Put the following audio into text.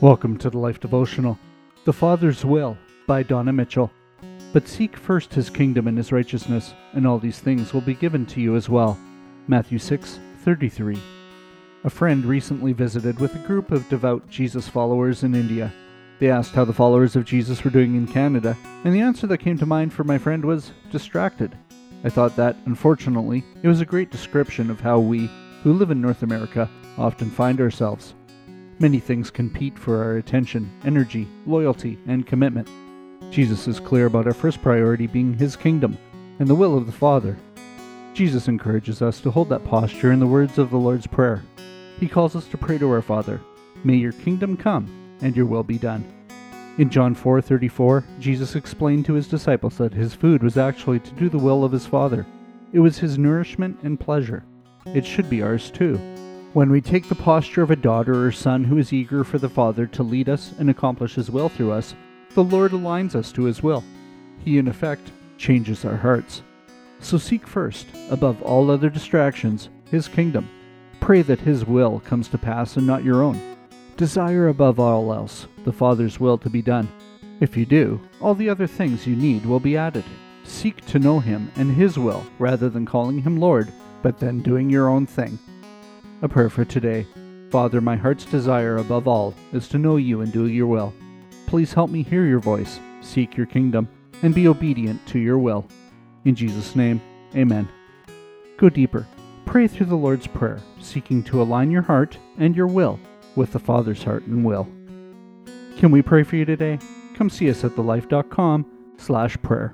Welcome to the Life Devotional, The Father's Will by Donna Mitchell. But seek first his kingdom and his righteousness, and all these things will be given to you as well. Matthew 6:33. A friend recently visited with a group of devout Jesus followers in India. They asked how the followers of Jesus were doing in Canada, and the answer that came to mind for my friend was distracted. I thought that, unfortunately, it was a great description of how we, who live in North America, often find ourselves. Many things compete for our attention, energy, loyalty, and commitment. Jesus is clear about our first priority being His kingdom and the will of the Father. Jesus encourages us to hold that posture in the words of the Lord's Prayer. He calls us to pray to our Father, May your kingdom come and your will be done. In John 4:34, Jesus explained to his disciples that his food was actually to do the will of his Father. It was his nourishment and pleasure. It should be ours too. When we take the posture of a daughter or son who is eager for the Father to lead us and accomplish His will through us, the Lord aligns us to His will. He, in effect, changes our hearts. So seek first, above all other distractions, His kingdom. Pray that His will comes to pass and not your own. Desire above all else the Father's will to be done. If you do, all the other things you need will be added. Seek to know Him and His will rather than calling Him Lord, but then doing your own thing. A prayer for today. Father, my heart's desire above all is to know you and do your will. Please help me hear your voice, seek your kingdom, and be obedient to your will. In Jesus' name, amen. Go deeper. Pray through the Lord's Prayer, seeking to align your heart and your will with the Father's heart and will. Can we pray for you today? Come see us at thelife.com slash prayer.